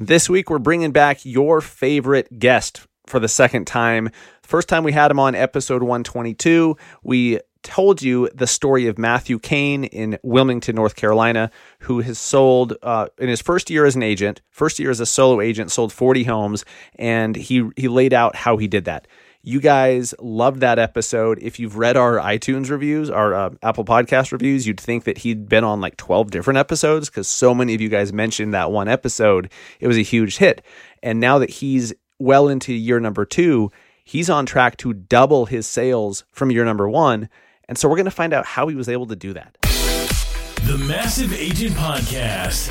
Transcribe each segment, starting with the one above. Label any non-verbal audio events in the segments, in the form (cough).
This week, we're bringing back your favorite guest for the second time. First time we had him on episode 122, we told you the story of Matthew Kane in Wilmington, North Carolina, who has sold uh, in his first year as an agent, first year as a solo agent, sold 40 homes, and he he laid out how he did that. You guys loved that episode. If you've read our iTunes reviews, our uh, Apple Podcast reviews, you'd think that he'd been on like 12 different episodes because so many of you guys mentioned that one episode. It was a huge hit. And now that he's well into year number two, he's on track to double his sales from year number one. And so we're going to find out how he was able to do that. The Massive Agent Podcast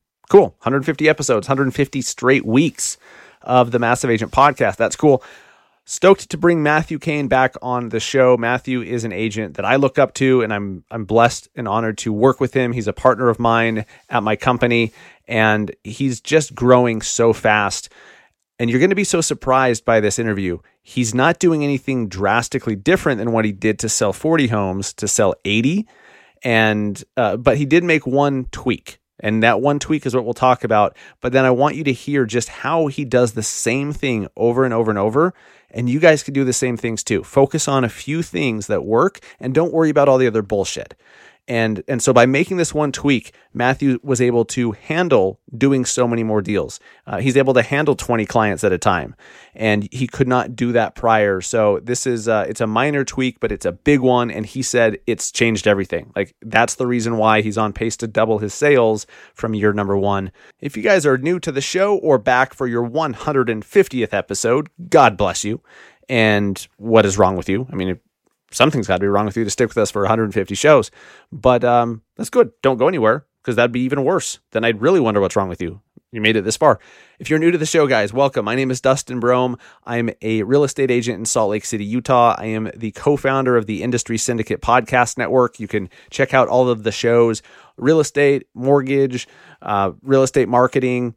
Cool. 150 episodes, 150 straight weeks of the Massive Agent podcast. That's cool. Stoked to bring Matthew Kane back on the show. Matthew is an agent that I look up to, and I'm I'm blessed and honored to work with him. He's a partner of mine at my company, and he's just growing so fast. And you're going to be so surprised by this interview. He's not doing anything drastically different than what he did to sell 40 homes to sell 80, and uh, but he did make one tweak. And that one tweak is what we'll talk about. But then I want you to hear just how he does the same thing over and over and over. And you guys can do the same things too. Focus on a few things that work and don't worry about all the other bullshit. And and so by making this one tweak, Matthew was able to handle doing so many more deals. Uh, he's able to handle 20 clients at a time, and he could not do that prior. So this is uh, it's a minor tweak, but it's a big one. And he said it's changed everything. Like that's the reason why he's on pace to double his sales from year number one. If you guys are new to the show or back for your 150th episode, God bless you. And what is wrong with you? I mean, something's got to be wrong with you to stick with us for 150 shows. But um, that's good. Don't go anywhere because that'd be even worse. Then I'd really wonder what's wrong with you. You made it this far. If you're new to the show, guys, welcome. My name is Dustin Brohm. I'm a real estate agent in Salt Lake City, Utah. I am the co founder of the Industry Syndicate Podcast Network. You can check out all of the shows real estate, mortgage, uh, real estate marketing,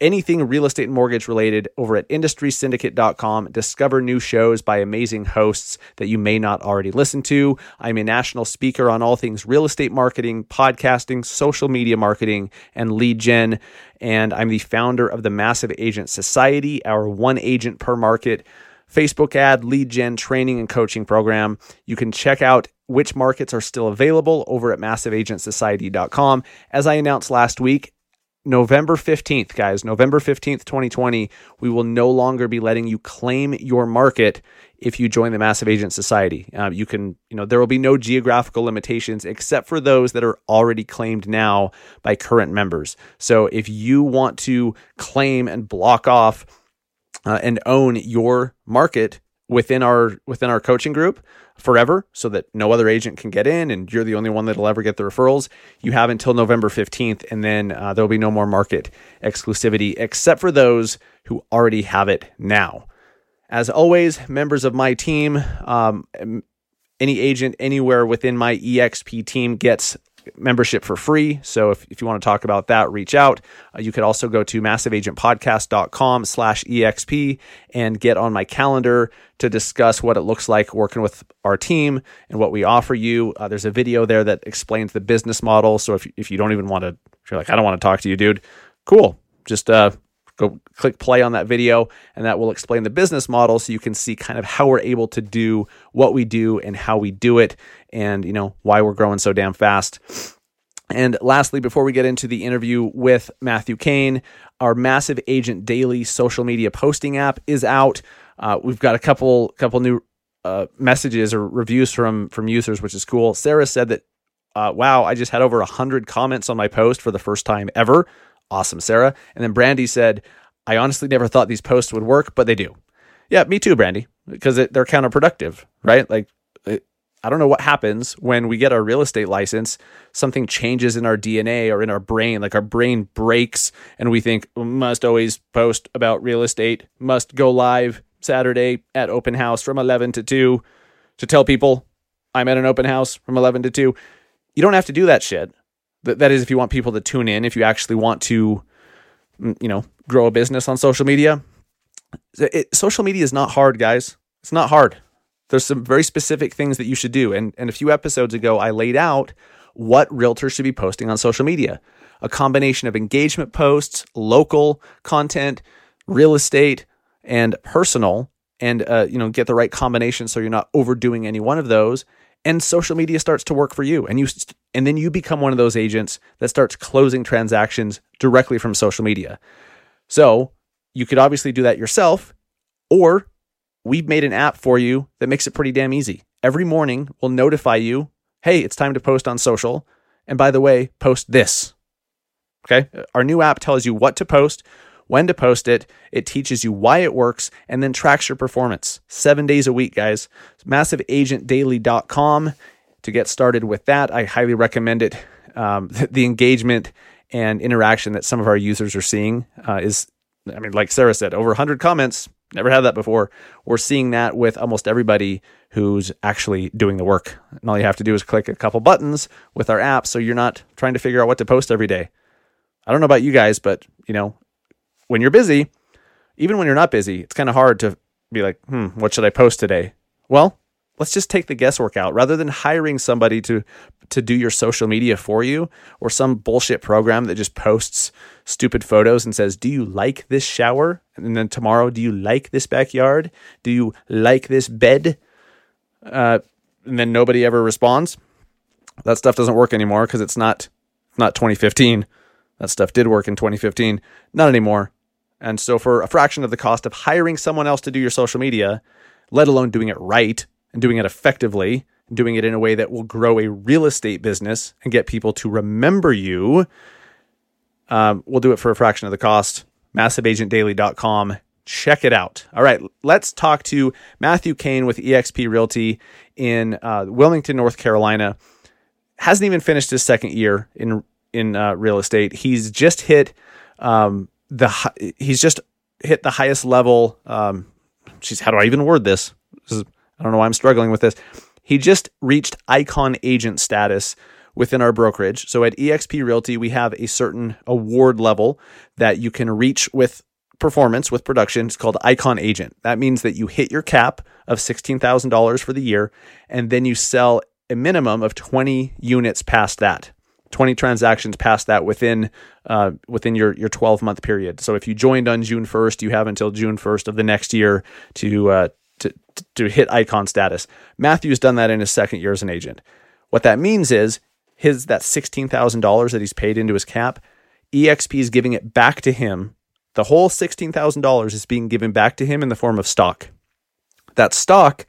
anything real estate and mortgage related over at industrysyndicate.com. Discover new shows by amazing hosts that you may not already listen to. I'm a national speaker on all things real estate marketing, podcasting, social media marketing, and lead gen. And I'm the founder of the Massive Agent Society, our one agent per market Facebook ad, lead gen training and coaching program. You can check out which markets are still available over at massiveagentsociety.com. As I announced last week, November 15th, guys, November 15th, 2020, we will no longer be letting you claim your market if you join the Massive Agent Society. Uh, you can, you know, there will be no geographical limitations except for those that are already claimed now by current members. So if you want to claim and block off uh, and own your market within our within our coaching group, forever so that no other agent can get in and you're the only one that'll ever get the referrals. You have until November 15th, and then uh, there'll be no more market exclusivity except for those who already have it now. As always, members of my team, um, any agent anywhere within my EXP team gets membership for free. So if, if you want to talk about that, reach out. Uh, you could also go to massiveagentpodcast.com slash EXP and get on my calendar to discuss what it looks like working with our team and what we offer you. Uh, there's a video there that explains the business model. So if, if you don't even want to, if you're like, I don't want to talk to you, dude, cool. Just uh, go click play on that video and that will explain the business model so you can see kind of how we're able to do what we do and how we do it and you know why we're growing so damn fast. And lastly before we get into the interview with matthew kane our massive agent daily social media posting app is out. Uh, we've got a couple couple new uh, messages or reviews from from users which is cool. Sarah said that uh, wow i just had over 100 comments on my post for the first time ever Awesome, Sarah. And then Brandy said, I honestly never thought these posts would work, but they do. Yeah, me too, Brandy, because it, they're counterproductive, right? Like, it, I don't know what happens when we get our real estate license. Something changes in our DNA or in our brain, like our brain breaks, and we think must always post about real estate, must go live Saturday at open house from 11 to 2 to tell people I'm at an open house from 11 to 2. You don't have to do that shit. That, that is, if you want people to tune in, if you actually want to, mm, you know, grow a business on social media. It, social media is not hard, guys. It's not hard. There's some very specific things that you should do. And, and a few episodes ago, I laid out what realtors should be posting on social media a combination of engagement posts, local content, real estate, and personal. And, uh, you know, get the right combination so you're not overdoing any one of those and social media starts to work for you and you and then you become one of those agents that starts closing transactions directly from social media. So you could obviously do that yourself or we've made an app for you that makes it pretty damn easy. Every morning we'll notify you hey it's time to post on social and by the way post this. Okay? Our new app tells you what to post when to post it. It teaches you why it works and then tracks your performance seven days a week, guys. MassiveAgentDaily.com to get started with that. I highly recommend it. Um, (laughs) the engagement and interaction that some of our users are seeing uh, is, I mean, like Sarah said, over 100 comments. Never had that before. We're seeing that with almost everybody who's actually doing the work. And all you have to do is click a couple buttons with our app so you're not trying to figure out what to post every day. I don't know about you guys, but you know, when you're busy, even when you're not busy, it's kind of hard to be like, hmm, what should I post today? Well, let's just take the guesswork out rather than hiring somebody to to do your social media for you or some bullshit program that just posts stupid photos and says, "Do you like this shower?" And then tomorrow, "Do you like this backyard? Do you like this bed?" Uh, and then nobody ever responds. That stuff doesn't work anymore because it's not not 2015. That stuff did work in 2015, not anymore. And so, for a fraction of the cost of hiring someone else to do your social media, let alone doing it right and doing it effectively, doing it in a way that will grow a real estate business and get people to remember you, um, we'll do it for a fraction of the cost. MassiveAgentDaily.com. Check it out. All right, let's talk to Matthew Kane with eXp Realty in uh, Wilmington, North Carolina. Hasn't even finished his second year in in uh, real estate. He's just hit um, the he's just hit the highest level. Um, geez, how do I even word this? this is, I don't know why I'm struggling with this. He just reached icon agent status within our brokerage. So at eXp Realty, we have a certain award level that you can reach with performance with production. It's called icon agent. That means that you hit your cap of $16,000 for the year and then you sell a minimum of 20 units past that. 20 transactions past that within uh, within your your 12 month period. So if you joined on June 1st, you have until June 1st of the next year to uh, to to hit icon status. Matthew's done that in his second year as an agent. What that means is his that $16,000 that he's paid into his cap, EXP is giving it back to him. The whole $16,000 is being given back to him in the form of stock. That stock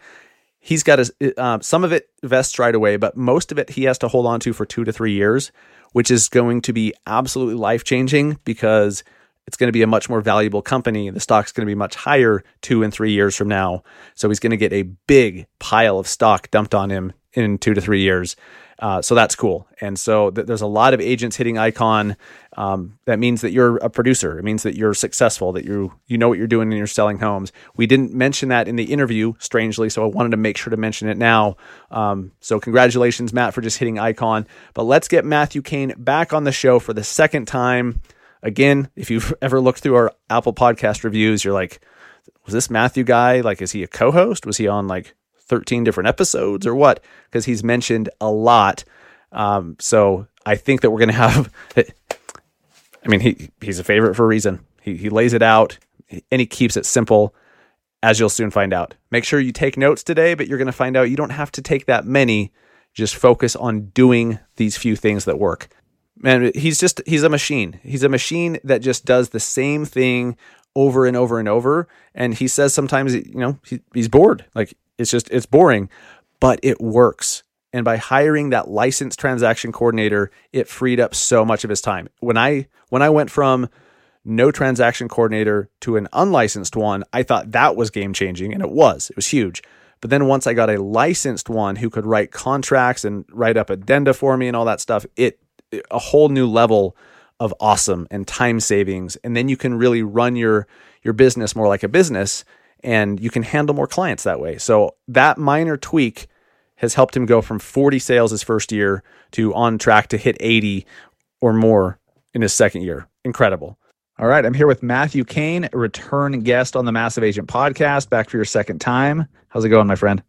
he's got uh, some of it vests right away, but most of it he has to hold on to for two to three years, which is going to be absolutely life changing because it's going to be a much more valuable company. The stock's going to be much higher two and three years from now. So he's going to get a big pile of stock dumped on him in two to three years. Uh, so that's cool. And so th- there's a lot of agents hitting icon. Um, that means that you're a producer. It means that you're successful, that you you know what you're doing and you're selling homes. We didn't mention that in the interview, strangely, so I wanted to make sure to mention it now. Um, so congratulations, Matt, for just hitting icon. But let's get Matthew Kane back on the show for the second time. Again, if you've (laughs) ever looked through our Apple Podcast reviews, you're like, was this Matthew guy? Like, is he a co-host? Was he on like 13 different episodes or what? Because he's mentioned a lot. Um, so I think that we're going to have. (laughs) I mean, he he's a favorite for a reason. He he lays it out and he keeps it simple, as you'll soon find out. Make sure you take notes today, but you're going to find out you don't have to take that many. Just focus on doing these few things that work. Man, he's just he's a machine. He's a machine that just does the same thing over and over and over. And he says sometimes, you know, he, he's bored. Like it's just it's boring, but it works. And by hiring that licensed transaction coordinator, it freed up so much of his time. When I when I went from no transaction coordinator to an unlicensed one, I thought that was game changing and it was. It was huge. But then once I got a licensed one who could write contracts and write up addenda for me and all that stuff, it a whole new level of awesome and time savings. And then you can really run your your business more like a business and you can handle more clients that way. So that minor tweak has helped him go from 40 sales his first year to on track to hit 80 or more in his second year. Incredible. All right, I'm here with Matthew Kane, a return guest on the Massive Agent podcast, back for your second time. How's it going, my friend?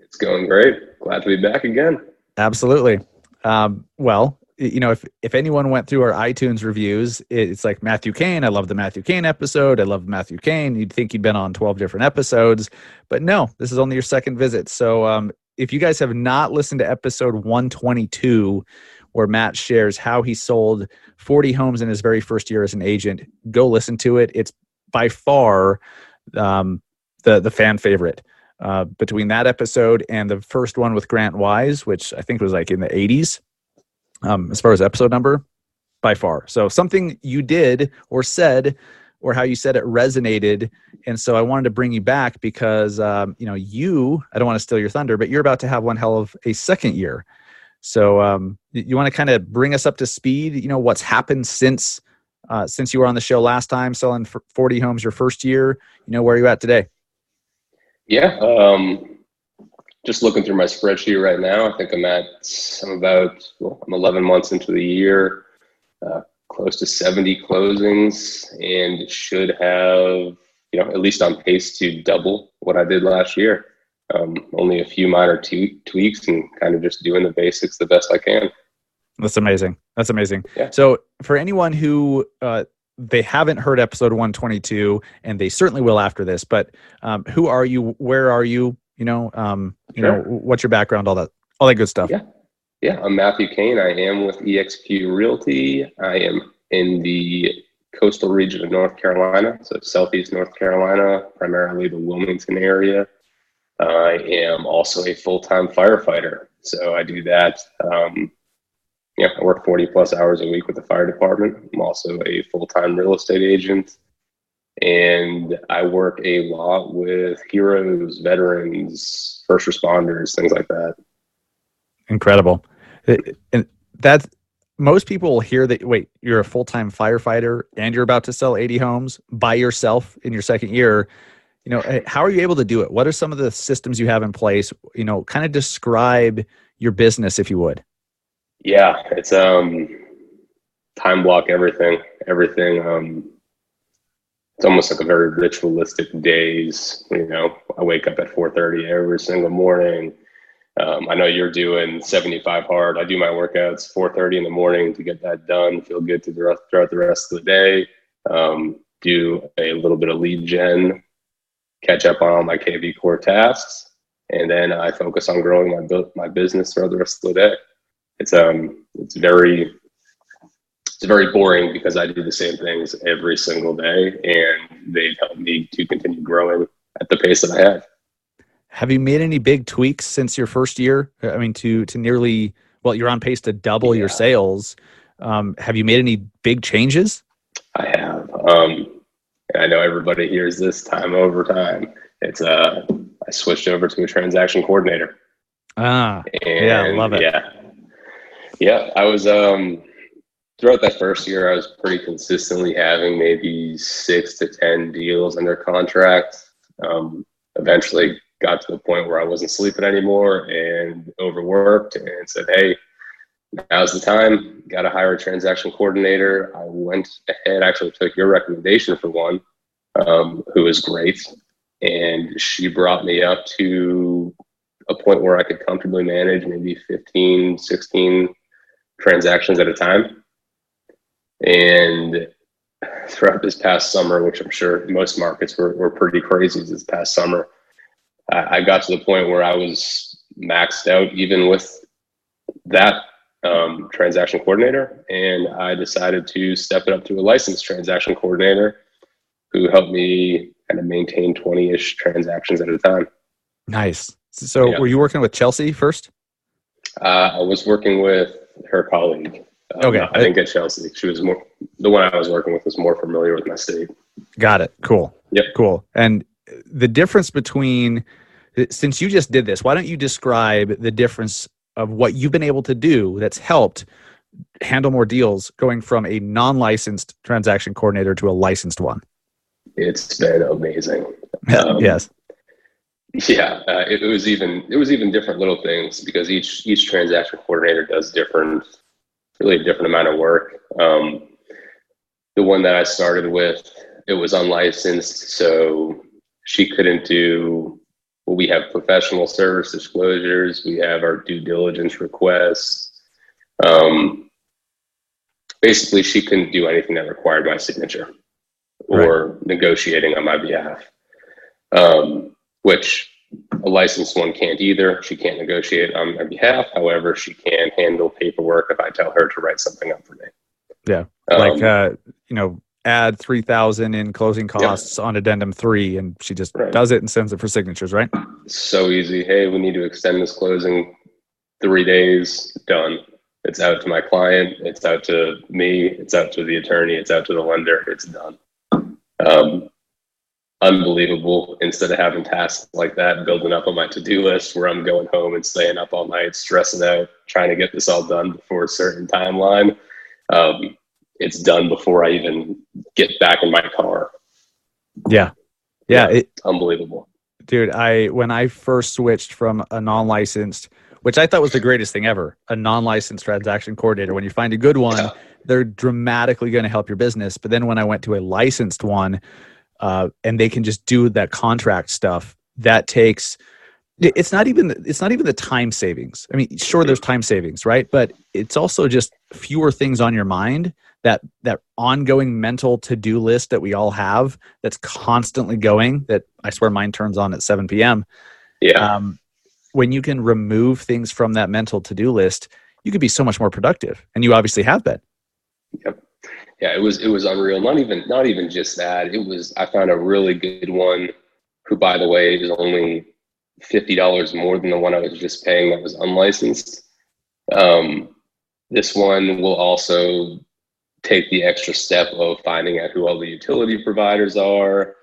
It's going great. Glad to be back again. Absolutely. Um, well, you know, if if anyone went through our iTunes reviews, it's like Matthew Kane. I love the Matthew Kane episode. I love Matthew Kane. You'd think he'd been on 12 different episodes, but no, this is only your second visit. So um, if you guys have not listened to episode 122, where Matt shares how he sold 40 homes in his very first year as an agent, go listen to it. It's by far um, the the fan favorite. Uh, between that episode and the first one with Grant Wise, which I think was like in the 80s, um, as far as episode number, by far. So something you did or said or how you said it resonated. And so I wanted to bring you back because, um, you know, you, I don't want to steal your thunder, but you're about to have one hell of a second year. So um, you want to kind of bring us up to speed, you know, what's happened since, uh, since you were on the show last time, selling 40 homes your first year, you know, where are you at today? Yeah. Um, just looking through my spreadsheet right now, I think I'm at, I'm about, well, I'm 11 months into the year. Uh, close to 70 closings and should have, you know, at least on pace to double what I did last year. Um, only a few minor t- tweaks and kind of just doing the basics the best I can. That's amazing. That's amazing. Yeah. So for anyone who uh, they haven't heard episode 122, and they certainly will after this, but um, who are you? Where are you? You know, um, you Sure. know, what's your background? All that, all that good stuff. Yeah. Yeah, I'm Matthew Kane. I am with EXP Realty. I am in the coastal region of North Carolina, so southeast North Carolina, primarily the Wilmington area. I am also a full time firefighter. So I do that. Um, yeah, I work 40 plus hours a week with the fire department. I'm also a full time real estate agent. And I work a lot with heroes, veterans, first responders, things like that. Incredible. And that's most people will hear that. Wait, you're a full time firefighter and you're about to sell 80 homes by yourself in your second year. You know, eh, how are you able to do it? What are some of the systems you have in place? You know, kind of describe your business if you would. Yeah, it's um time block everything. Everything um it's almost like a very ritualistic days. You know, I wake up at four thirty every single morning. Um, I know you're doing 75 hard. I do my workouts 4:30 in the morning to get that done. Feel good to the rest, throughout the rest of the day. Um, do a little bit of lead gen, catch up on all my kvCORE tasks, and then I focus on growing my my business throughout the rest of the day it's um it's very it's very boring because I do the same things every single day and they've helped me to continue growing at the pace that I have. Have you made any big tweaks since your first year? I mean, to to nearly well, you're on pace to double your sales. Um, have you made any big changes? I have. Um and I know everybody hears this time over time. It's uh I switched over to a transaction coordinator. Ah, And Yeah, love it. Yeah. Yeah. I was um throughout that first year I was pretty consistently having maybe six to ten deals under contract. Um eventually got to the point where I wasn't sleeping anymore and overworked and said, Hey, now's the time. Gotta hire a transaction coordinator. I went ahead, actually took your recommendation for one, um, who was great. And she brought me up to a point where I could comfortably manage maybe 15, 16 transactions at a time. And throughout this past summer, which I'm sure most markets were, were pretty crazy this past summer, I, I got to the point where I was maxed out even with that um, transaction coordinator. And I decided to step it up to a licensed transaction coordinator who helped me kind of maintain 20 ish transactions at a time. nice. So, Yeah. were you working with Chelsea first? Uh, I was working with her colleague. Um, Okay. I didn't get Chelsea. She was more the one I was working with was more familiar with my state. Got it. Cool. Yep. Cool. And the difference between since you just did this, why don't you describe the difference of what you've been able to do that's helped handle more deals going from a non-licensed transaction coordinator to a licensed one? It's been amazing. (laughs) Um, yes. Yeah, uh, it, it, was even it was even different little things because each each transaction coordinator does different, really a different amount of work. Um, the one that I started with, it was unlicensed, so she couldn't do. Well, we have professional service disclosures. We have our due diligence requests. Um, basically, she couldn't do anything that required my signature or right. negotiating on my behalf. Um, which a licensed one can't either. She can't negotiate on my behalf. However, she can handle paperwork if I tell her to write something up for me. Yeah. Um, like, uh, you know, add 3000 in closing costs on addendum three, and she just right. does it and sends it for signatures, right? So easy. Hey, we need to extend this closing three days. Done. It's out to my client. It's out to me. It's out to the attorney. It's out to the lender. It's done. Um, unbelievable instead of having tasks like that building up on my to-do list where i'm going home and staying up all night stressing out trying to get this all done before a certain timeline. Um, it's done before i even get back in my car. Yeah. Yeah, it, unbelievable. Dude i when i first switched from a non-licensed which i thought was the greatest thing ever a non-licensed transaction coordinator when you find a good one yeah. they're dramatically going to help your business. But then when i went to a licensed one uh, and they can just do that contract stuff that takes it's not even it's not even the time savings. I mean sure there's time savings right? But it's also just fewer things on your mind that that ongoing mental to-do list that we all have that's constantly going that i swear mine turns on at 7 p.m yeah. Um, when you can remove things from that mental to-do list you could be so much more productive and you obviously have been. Yep yeah, it was it was unreal. Not even not even just that. It was I found a really good one, who by the way is only fifty dollars more than the one I was just paying that was unlicensed. Um, this one will also take the extra step of finding out who all the utility providers are,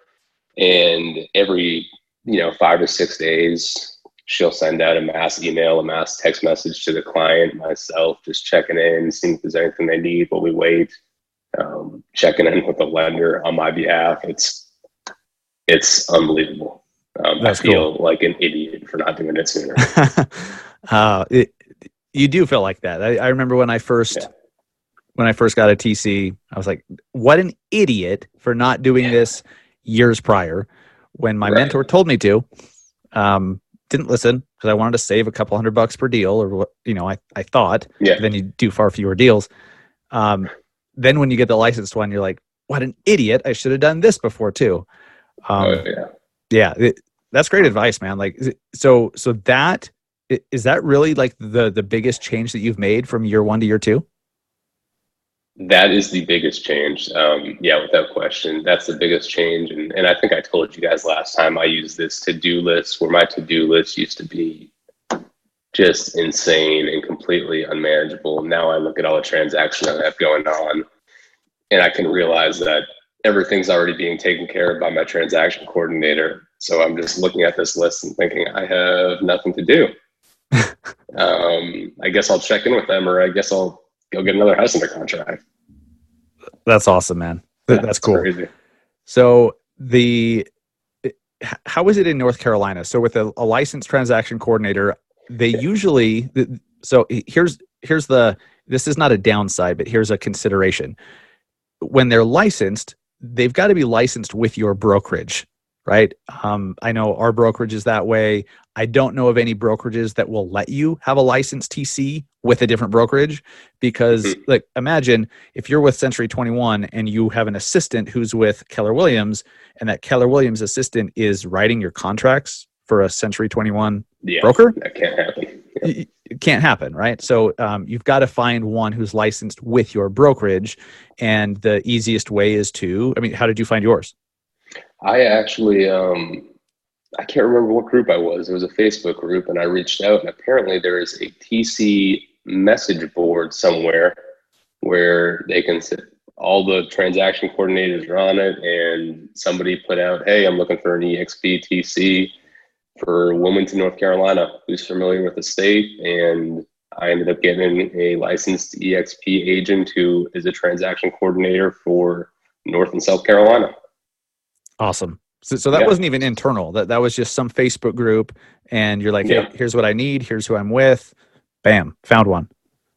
and every you know five or six days she'll send out a mass email, a mass text message to the client, myself, just checking in, seeing if there's anything they need while we wait um, checking in with the lender on my behalf. It's it's unbelievable. Um, I feel cool. like an idiot for not doing it sooner. (laughs) uh, it, you do feel like that. I, I remember when I first yeah. when I first got a TC, I was like, "What an idiot for not doing yeah. this years prior." When my right. mentor told me to, um, didn't listen because I wanted to save a couple hundred bucks per deal, or what you know, I I thought. Yeah. Then you do far fewer deals. Um, then when you get the licensed one, you're like, what an idiot! I should have done this before too. Um, oh, yeah, yeah, it, that's great advice, man. Like, so so that is that really like the the biggest change that you've made from year one to year two? That is the biggest change. Um, yeah, without question, that's the biggest change. And and I think I told you guys last time I used this to do list where my to do list used to be just insane and completely unmanageable. Now I look at all the transactions I have going on and I can realize that everything's already being taken care of by my transaction coordinator. So I'm just looking at this list and thinking I have nothing to do. (laughs) um, I guess I'll check in with them or I guess I'll go get another house under contract. That's awesome, man. Yeah, That's cool. Crazy. So the how is it in North Carolina? So with a, a licensed transaction coordinator, they usually so here's here's the this is not a downside but here's a consideration. When they're licensed they've got to be licensed with your brokerage right? Um, i know our brokerage is that way. I don't know of any brokerages that will let you have a licensed tc with a different brokerage because mm-hmm. like imagine if you're with century 21 and you have an assistant who's with keller williams and that keller williams assistant is writing your contracts for a century 21 yeah, broker. That can't happen. It can't happen, right? So um, you've got to find one who's licensed with your brokerage, and the easiest way is to. I mean, how did you find yours? I actually, um, I can't remember what group I was. It was a Facebook group, and I reached out, and apparently there is a TC message board somewhere where they can sit. All the transaction coordinators are on it, and somebody put out, "Hey, I'm looking for an EXP TC." For Wilmington, North Carolina, who's familiar with the state. And I ended up getting a licensed EXP agent who is a transaction coordinator for North and South Carolina. Awesome. So, so that Yeah. wasn't even internal. That that was just some Facebook group, and you're like, Yeah. here's what I need. Here's who I'm with. Bam, found one.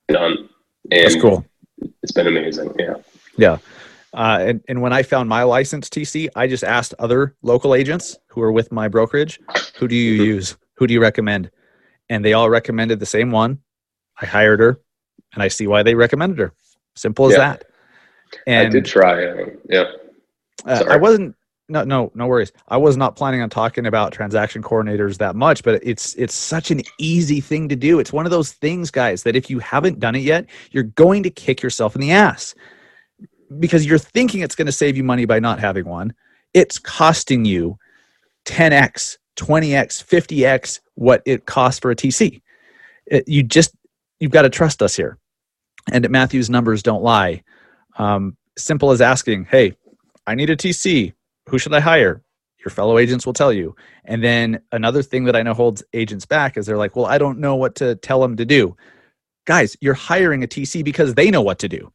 Done. And That's cool. it's been amazing. Yeah. Yeah. Uh, and, and when I found my license TC, I just asked other local agents who are with my brokerage, who do you Mhm. use? Who do you recommend? And they all recommended the same one. I hired her and I see why they recommended her. Simple as Yeah. that. And I did try. Uh, yeah. uh, I wasn't no no no worries. I was not planning on talking about transaction coordinators that much, but it's it's such an easy thing to do. It's one of those things, guys, that if you haven't done it yet, you're going to kick yourself in the ass because you're thinking it's going to save you money by not having one. It's costing you 10x, 20x, 50x what it costs for a TC. It- you just you've got to trust us here. And Matthew's numbers don't lie. Um, simple as asking, "Hey, I need a TC. Who should I hire?" Your fellow agents will tell you. And then another thing that I know holds agents back is they're like, "Well, I don't know what to tell them to do." Guys, you're hiring a TC because they know what to do.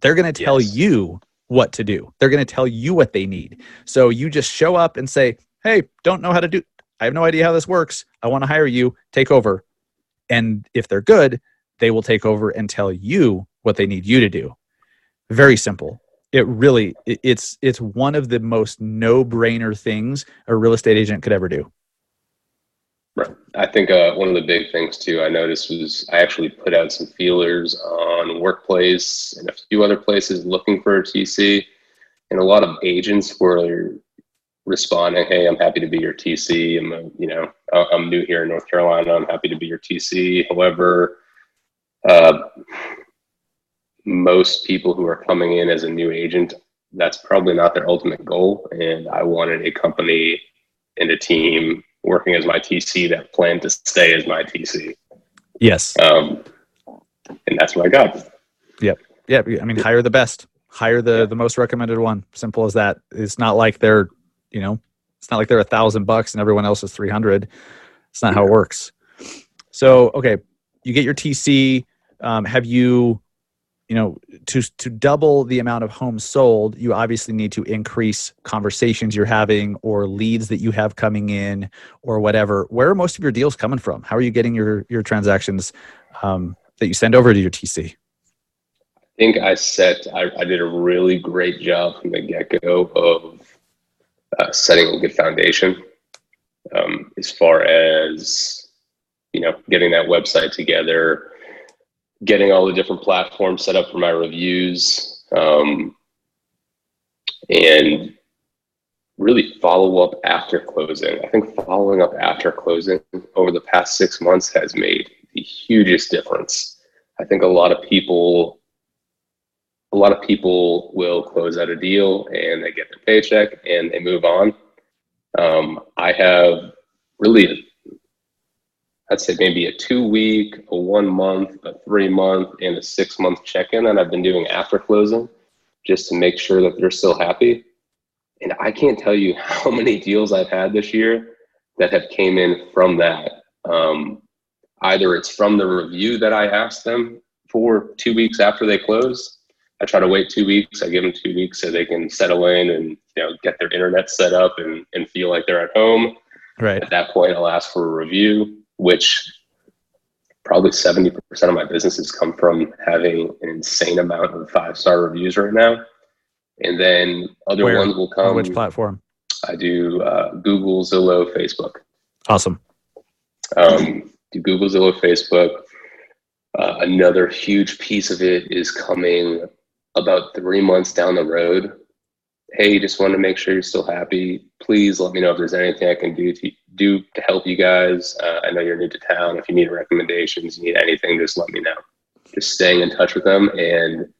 They're going to tell Yes. you what to do. They're going to tell you what they need. So you just show up and say, "Hey, don't know how to do I have no idea how this works. I want to hire you. Take over." And if they're good, they will take over and tell you what they need you to do. Very simple. It really it's it's one of the most no-brainer things a real estate agent could ever do. Right. I think uh, one of the big things too I noticed was I actually put out some feelers on Workplace and a few other places looking for a TC, and a lot of agents were responding, "Hey, I'm happy to be your TC. I'm a, you know I'm new here in North Carolina. I'm happy to be your TC." However, uh, most people who are coming in as a new agent, that's probably not their ultimate goal, and I wanted a company and a team working as my TC that planned to stay as my TC. Yes. Um, and that's what I got. Yep. Yep. I mean hire the best. Hire the the most recommended one. Simple as that. It's not like they're, you know, it's not like they're a thousand bucks and everyone else is three hundred. It's not how it works. So okay, you get your TC. Um, have you, you know, to to double the amount of homes sold, you obviously need to increase conversations you're having or leads that you have coming in or whatever. Where are most of your deals coming from? How are you getting your your transactions um, that you send over to your TC? I think I set, I, I did a really great job from the get go of uh, setting a good foundation um, as far as, you know, getting that website together, getting all the different platforms set up for my reviews, um, and really follow up after closing. I think following up after closing over the past six months has made the hugest difference. I think a lot of people a lot of people will close out a deal and they get their paycheck and they move on. Um, I have really, I'd say maybe a two week, a one month, a three month, and a six month check in that I've been doing after closing just to make sure that they're still happy. And I can't tell you (laughs) how many deals I've had this year that have came in from that. Um, either it's from the review that I asked them for two weeks after they close. I try to wait two weeks. I give them two weeks so they can settle in and you know get their internet set up and, and feel like they're at home. Right. At that point, I'll ask for a review, which probably 70% of my businesses come from having an insane amount of five star reviews right now. And then other Where? ones will On come. which platform? I do uh, Google, Zillow, Facebook. Awesome. Um, do Google, Zillow, Facebook. Uh, another huge piece of it is coming about three months down the road. Hey, just want to make sure you're still happy. Please let me know if there's anything I can do to do to help you guys. Uh, I know you're new to town. If you need recommendations, you need anything, just let me know. Just staying in touch with them, and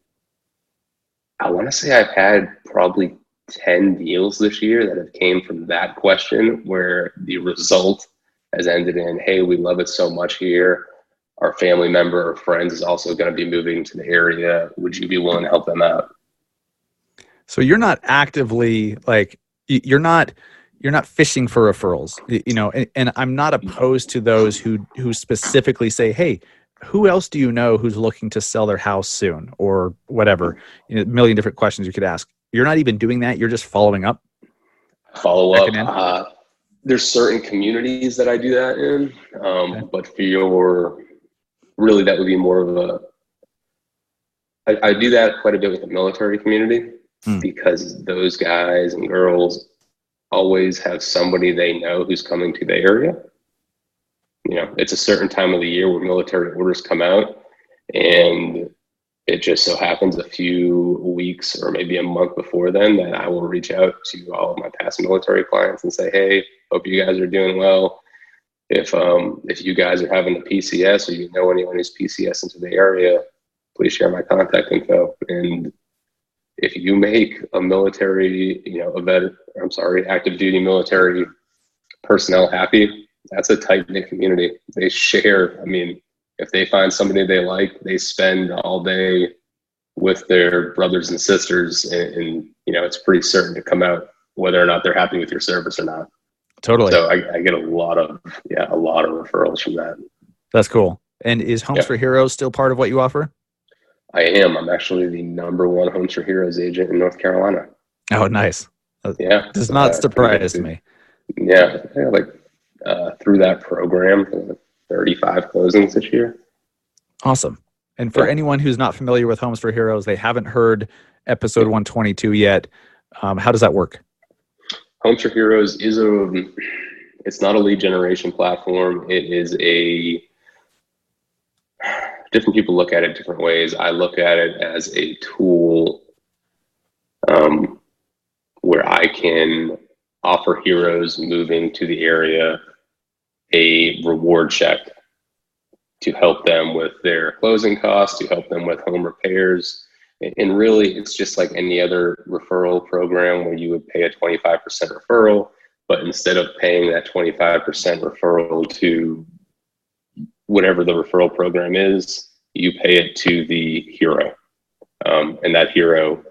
I want to say I've had probably ten deals this year that have came from that question, where the result has ended in, "Hey, we love it so much here. Our family member or friends is also going to be moving to the area. Would you be willing to help them out?" So you're not actively like you're not you're not fishing for referrals you know and, and i'm not opposed to those who who specifically say hey who else do you know who's looking to sell their house soon or whatever you know, a million different questions you could ask you're not even doing that you're just following up follow up. Uh, there's certain communities that I do that in, um, Okay. but for your, really, that would be more of a. I, I do that quite a bit with the military community Hmm. because those guys and girls always have somebody they know who's coming to the area. You know, it's a certain time of the year where military orders come out, and it just so happens a few weeks or maybe a month before then that I will reach out to all of my past military clients and say, "Hey, hope you guys are doing well. If um, if you guys are having a PCS or you know anyone who's PCS into the area, please share my contact info." And if you make a military, you know, a vet, I'm sorry, active duty military personnel happy, that's a tight knit community. They share. I mean, if they find somebody they like, they spend all day with their brothers and sisters, and, and you know, it's pretty certain to come out whether or not they're happy with your service or not. totally So I, I get a lot of yeah, a lot of referrals from that. that's cool and is homes Yeah. for heroes still part of what you offer I am. I'm actually the number one Homes for Heroes agent in North Carolina. oh nice Yeah, does not Uh, surprise me Yeah, yeah like uh, through that program, uh, 35 closings this year. Awesome. And for Yeah. anyone who's not familiar with Homes for Heroes, they haven't heard episode 122 yet. Um, how does that work? Homes for Heroes is a it's not a lead generation platform. It is a different people look at it different ways. I look at it as a tool um, where I can offer heroes moving to the area a reward check to help them with their closing costs, to help them with home repairs. And- really, it's just like any other referral program where you would pay a 25% referral, but instead of paying that 25% referral to whatever the referral program is, you pay it to the hero. Um, and that hero,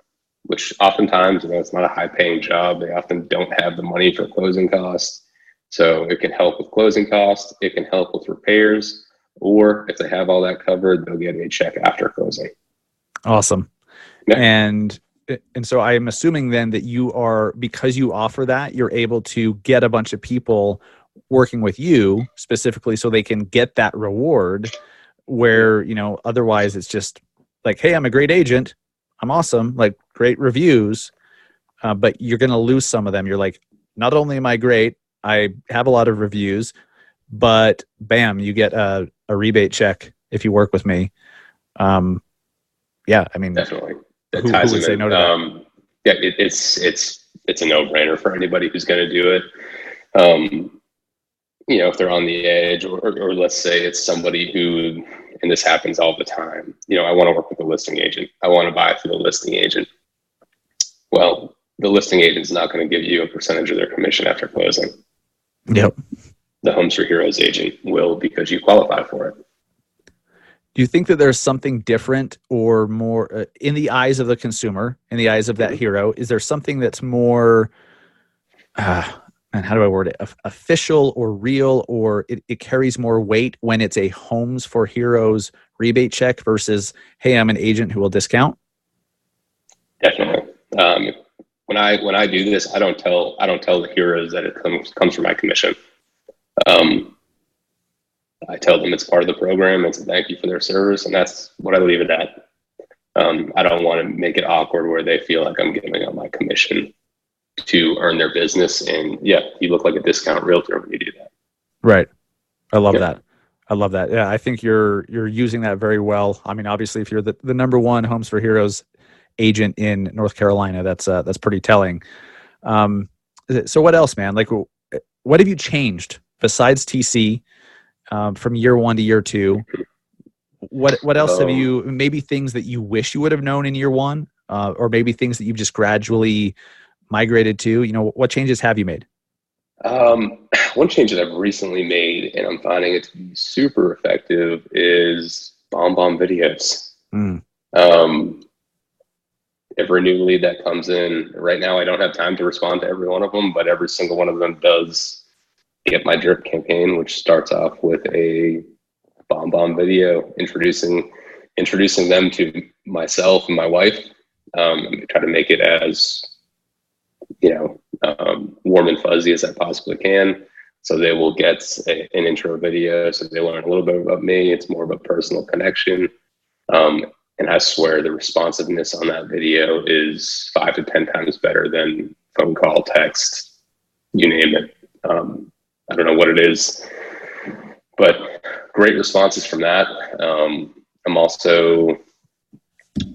which oftentimes, you know, it's not a high paying job, they often don't have the money for closing costs. So it can help with closing costs, it can help with repairs, or if they have all that covered, they'll get a check after closing. Awesome. Yeah. And and so I am assuming then that you are because you offer that, you're able to get a bunch of people working with you specifically so they can get that reward where, you know, otherwise it's just like, hey, I'm a great agent. I'm awesome, like great reviews. Uh, but you're going to lose some of them. You're like, not only am I great, I have a lot of reviews, but bam, you get a, a rebate check if you work with me. Um, yeah, I mean, Definitely. That Who- who would say in. no to that? Um, yeah, it, it's it's it's a no brainer for anybody who's going to do it. Um, you know, if they're on the edge, or, or, or let's say it's somebody who, and this happens all the time. You know, I want to work with a listing agent. I want to buy through the listing agent. Well, the listing agent's not going to give you a percentage of their commission after closing. yep. The Homes for Heroes agent will because you qualify for it. Do you think that there's something different or more uh, in the eyes of the consumer, in the eyes of that hero? Is there something that's more, uh, and how do I word it, official or real, or it, it carries more weight when it's a Homes for Heroes rebate check versus, hey, I'm an agent who will discount? Definitely. Um, when I when I do this, I don't tell I don't tell the heroes that it comes comes from my commission. Um, I tell them it's part of the program. It's a thank you for their service, and that's what I leave it at. Um, I don't want to make it awkward where they feel like I'm giving up my commission to earn their business. And yeah, you look like a discount realtor when you do that. Right. I love Yeah. that. I love that. Yeah, I think you're you're using that very well. I mean, obviously, if you're the, the number one Homes for Heroes agent in North Carolina, that's uh, that's pretty telling. Um, so what else, man? Like, what have you changed besides TC um, from year one to year two? What what else have Um, you? Maybe things that you wish you would have known in year one, uh, or maybe things that you've just gradually migrated to. You know, what changes have you made? Um, (clears throat) one change that I've recently made, and I'm finding it to be super effective, is BombBomb videos. Mm. Um, every new lead that comes in. Right now, I don't have time to respond to every one of them, but every single one of them does get my drip campaign, which starts off with a BombBomb video introducing introducing them to myself and my wife. Um, and try to make it as you know um, warm and fuzzy as I possibly can. So they will get a, an intro video, so they learn a little bit about me. It's more of a personal connection. Um, and I swear the responsiveness on that video is five to 10 times better than phone call, text, you name it. Um, I don't know what it is, but great responses from that. Um, I'm also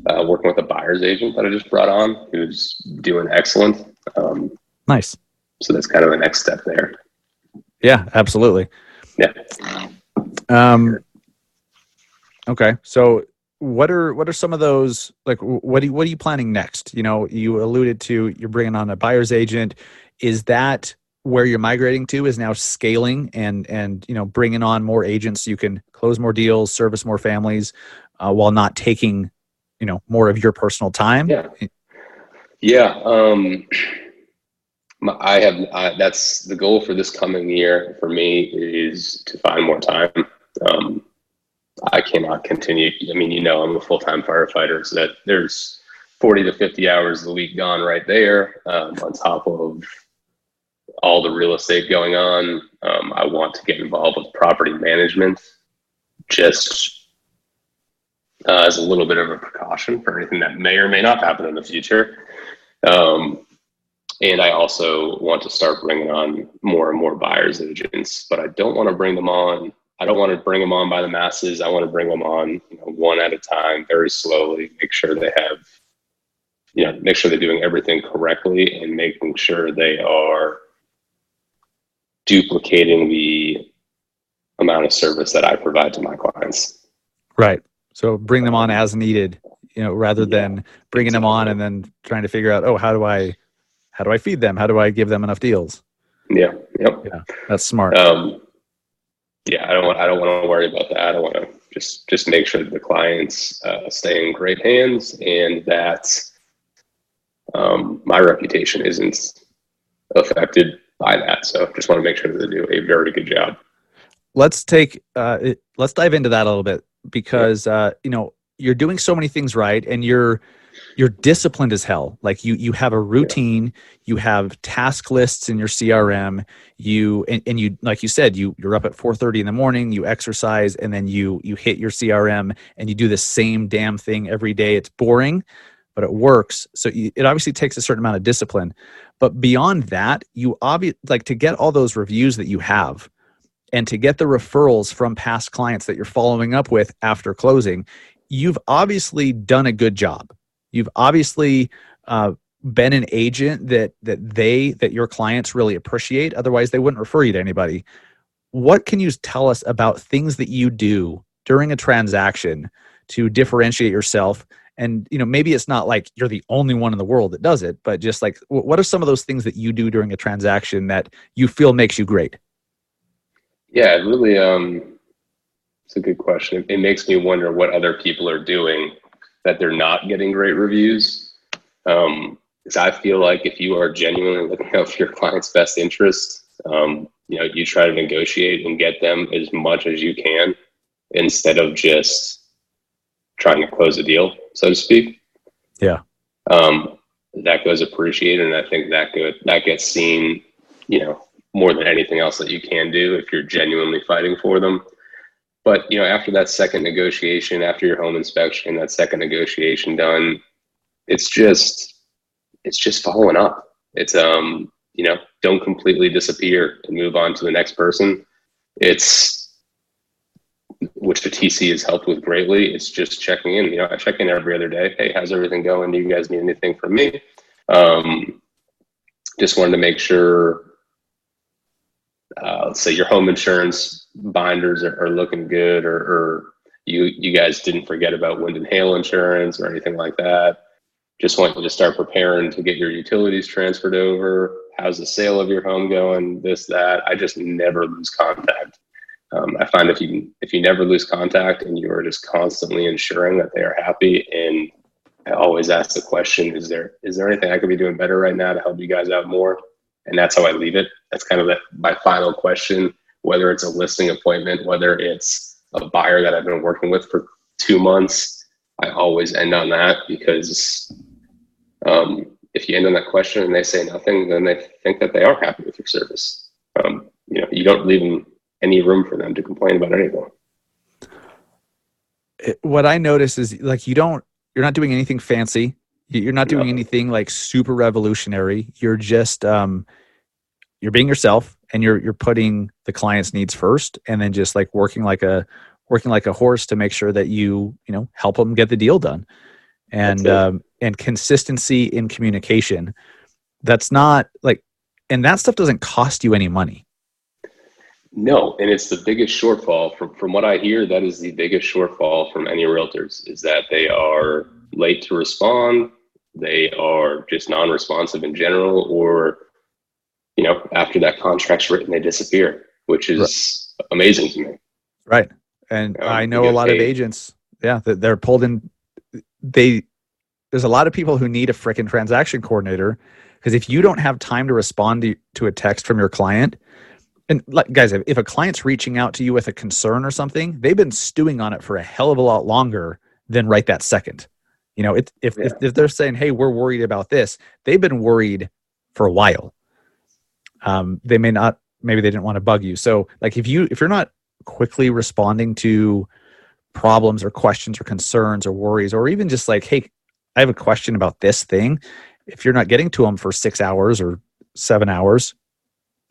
uh, working with a buyer's agent that I just brought on who's doing excellent. Um, nice. So that's kind of the next step there. Yeah, absolutely. Yeah. Um, okay. So what are what are some of those like what are you, what are you planning next you know you alluded to you're bringing on a buyer's agent is that where you're migrating to is now scaling and and you know bringing on more agents so you can close more deals service more families uh, while not taking you know more of your personal time yeah yeah um i have I, that's the goal for this coming year for me is to find more time um I cannot continue. I mean, you know, I'm a full time firefighter, so that there's 40 to 50 hours of the week gone right there, um, on top of all the real estate going on. Um, I want to get involved with property management just uh, as a little bit of a precaution for anything that may or may not happen in the future. Um, and I also want to start bringing on more and more buyers agents, but I don't want to bring them on I don't want to bring them on by the masses. I want to bring them on, you know, one at a time, very slowly. Make sure they have, you know, make sure they're doing everything correctly, and making sure they are duplicating the amount of service that I provide to my clients. Right. So bring them on as needed, you know, rather yeah, than bringing exactly. them on and then trying to figure out, oh, how do I, how do I feed them? How do I give them enough deals? Yeah. Yep. Yeah. That's smart. Um, yeah, I don't want I don't want to worry about that. I don't want to just just make sure that the clients uh, stay in great hands and that um, my reputation isn't affected by that. So just want to make sure that they do a very good job. Let's take uh, let's dive into that a little bit because uh, you know you're doing so many things right and you're you're disciplined as hell. Like you you have a routine you have task lists in your crm you and, and you like you said you you're up at 4.30 in the morning you exercise and then you you hit your crm and you do the same damn thing every day. It's boring but it works. So you, it obviously takes a certain amount of discipline. But beyond that you obviously like to get all those reviews that you have and to get the referrals from past clients that you're following up with after closing you've obviously done a good job You've obviously uh, been an agent that that they that your clients really appreciate. Otherwise, they wouldn't refer you to anybody. What can you tell us about things that you do during a transaction to differentiate yourself? And you know, maybe it's not like you're the only one in the world that does it, but just like what are some of those things that you do during a transaction that you feel makes you great? Yeah, really. Um, it's a good question. It makes me wonder what other people are doing that they're not getting great reviews. Um, because I feel like if you are genuinely looking out for your client's best interest, um, you know, you try to negotiate and get them as much as you can instead of just trying to close a deal, so to speak. Yeah. Um, that goes appreciated, and I think that good that gets seen, you know, more than anything else that you can do if you're genuinely fighting for them. But you know, after that second negotiation, after your home inspection, that second negotiation done, it's just it's just following up. It's um, you know, don't completely disappear and move on to the next person. It's which the TC has helped with greatly. It's just checking in. You know, I check in every other day. Hey, how's everything going? Do you guys need anything from me? Um, just wanted to make sure uh, let's say your home insurance binders are, are looking good or, or, you you guys didn't forget about wind and hail insurance or anything like that? Just want you to start preparing to get your utilities transferred over. How's the sale of your home going? This that. I just never lose contact. Um, i find if you if you never lose contact and you are just constantly ensuring that they are happy and I always ask the question: Is there is there anything I could be doing better right now to help you guys out more? And that's how I leave it. That's kind of the, my final question. Whether it's a listing appointment, whether it's a buyer that I've been working with for two months, I always end on that because um, if you end on that question and they say nothing, then they think that they are happy with your service. Um, you know, you don't leave them any room for them to complain about anything. What I notice is like you don't, you're not doing anything fancy. You're not doing no. anything like super revolutionary. You're just, um, you're being yourself and you're you're putting the client's needs first and then just like working like a working like a horse to make sure that you you know help them get the deal done and um, and consistency in communication that's not like and that stuff doesn't cost you any money no and it's the biggest shortfall from from what i hear that is the biggest shortfall from any realtors is that they are late to respond they are just non-responsive in general or you know after that contract's written they disappear which is right. amazing to me right and um, i know a lot paid. of agents yeah they're pulled in they there's a lot of people who need a freaking transaction coordinator because if you don't have time to respond to, to a text from your client and like guys if, a client's reaching out to you with a concern or something they've been stewing on it for a hell of a lot longer than right that second. You know it, if, yeah. if, if they're saying hey we're worried about this they've been worried for a while. Um, they may not maybe they didn't want to bug you. So like if you if you're not quickly responding to problems or questions or concerns or worries or even just like hey i have a question about this thing if you're not getting to them for six hours or seven hours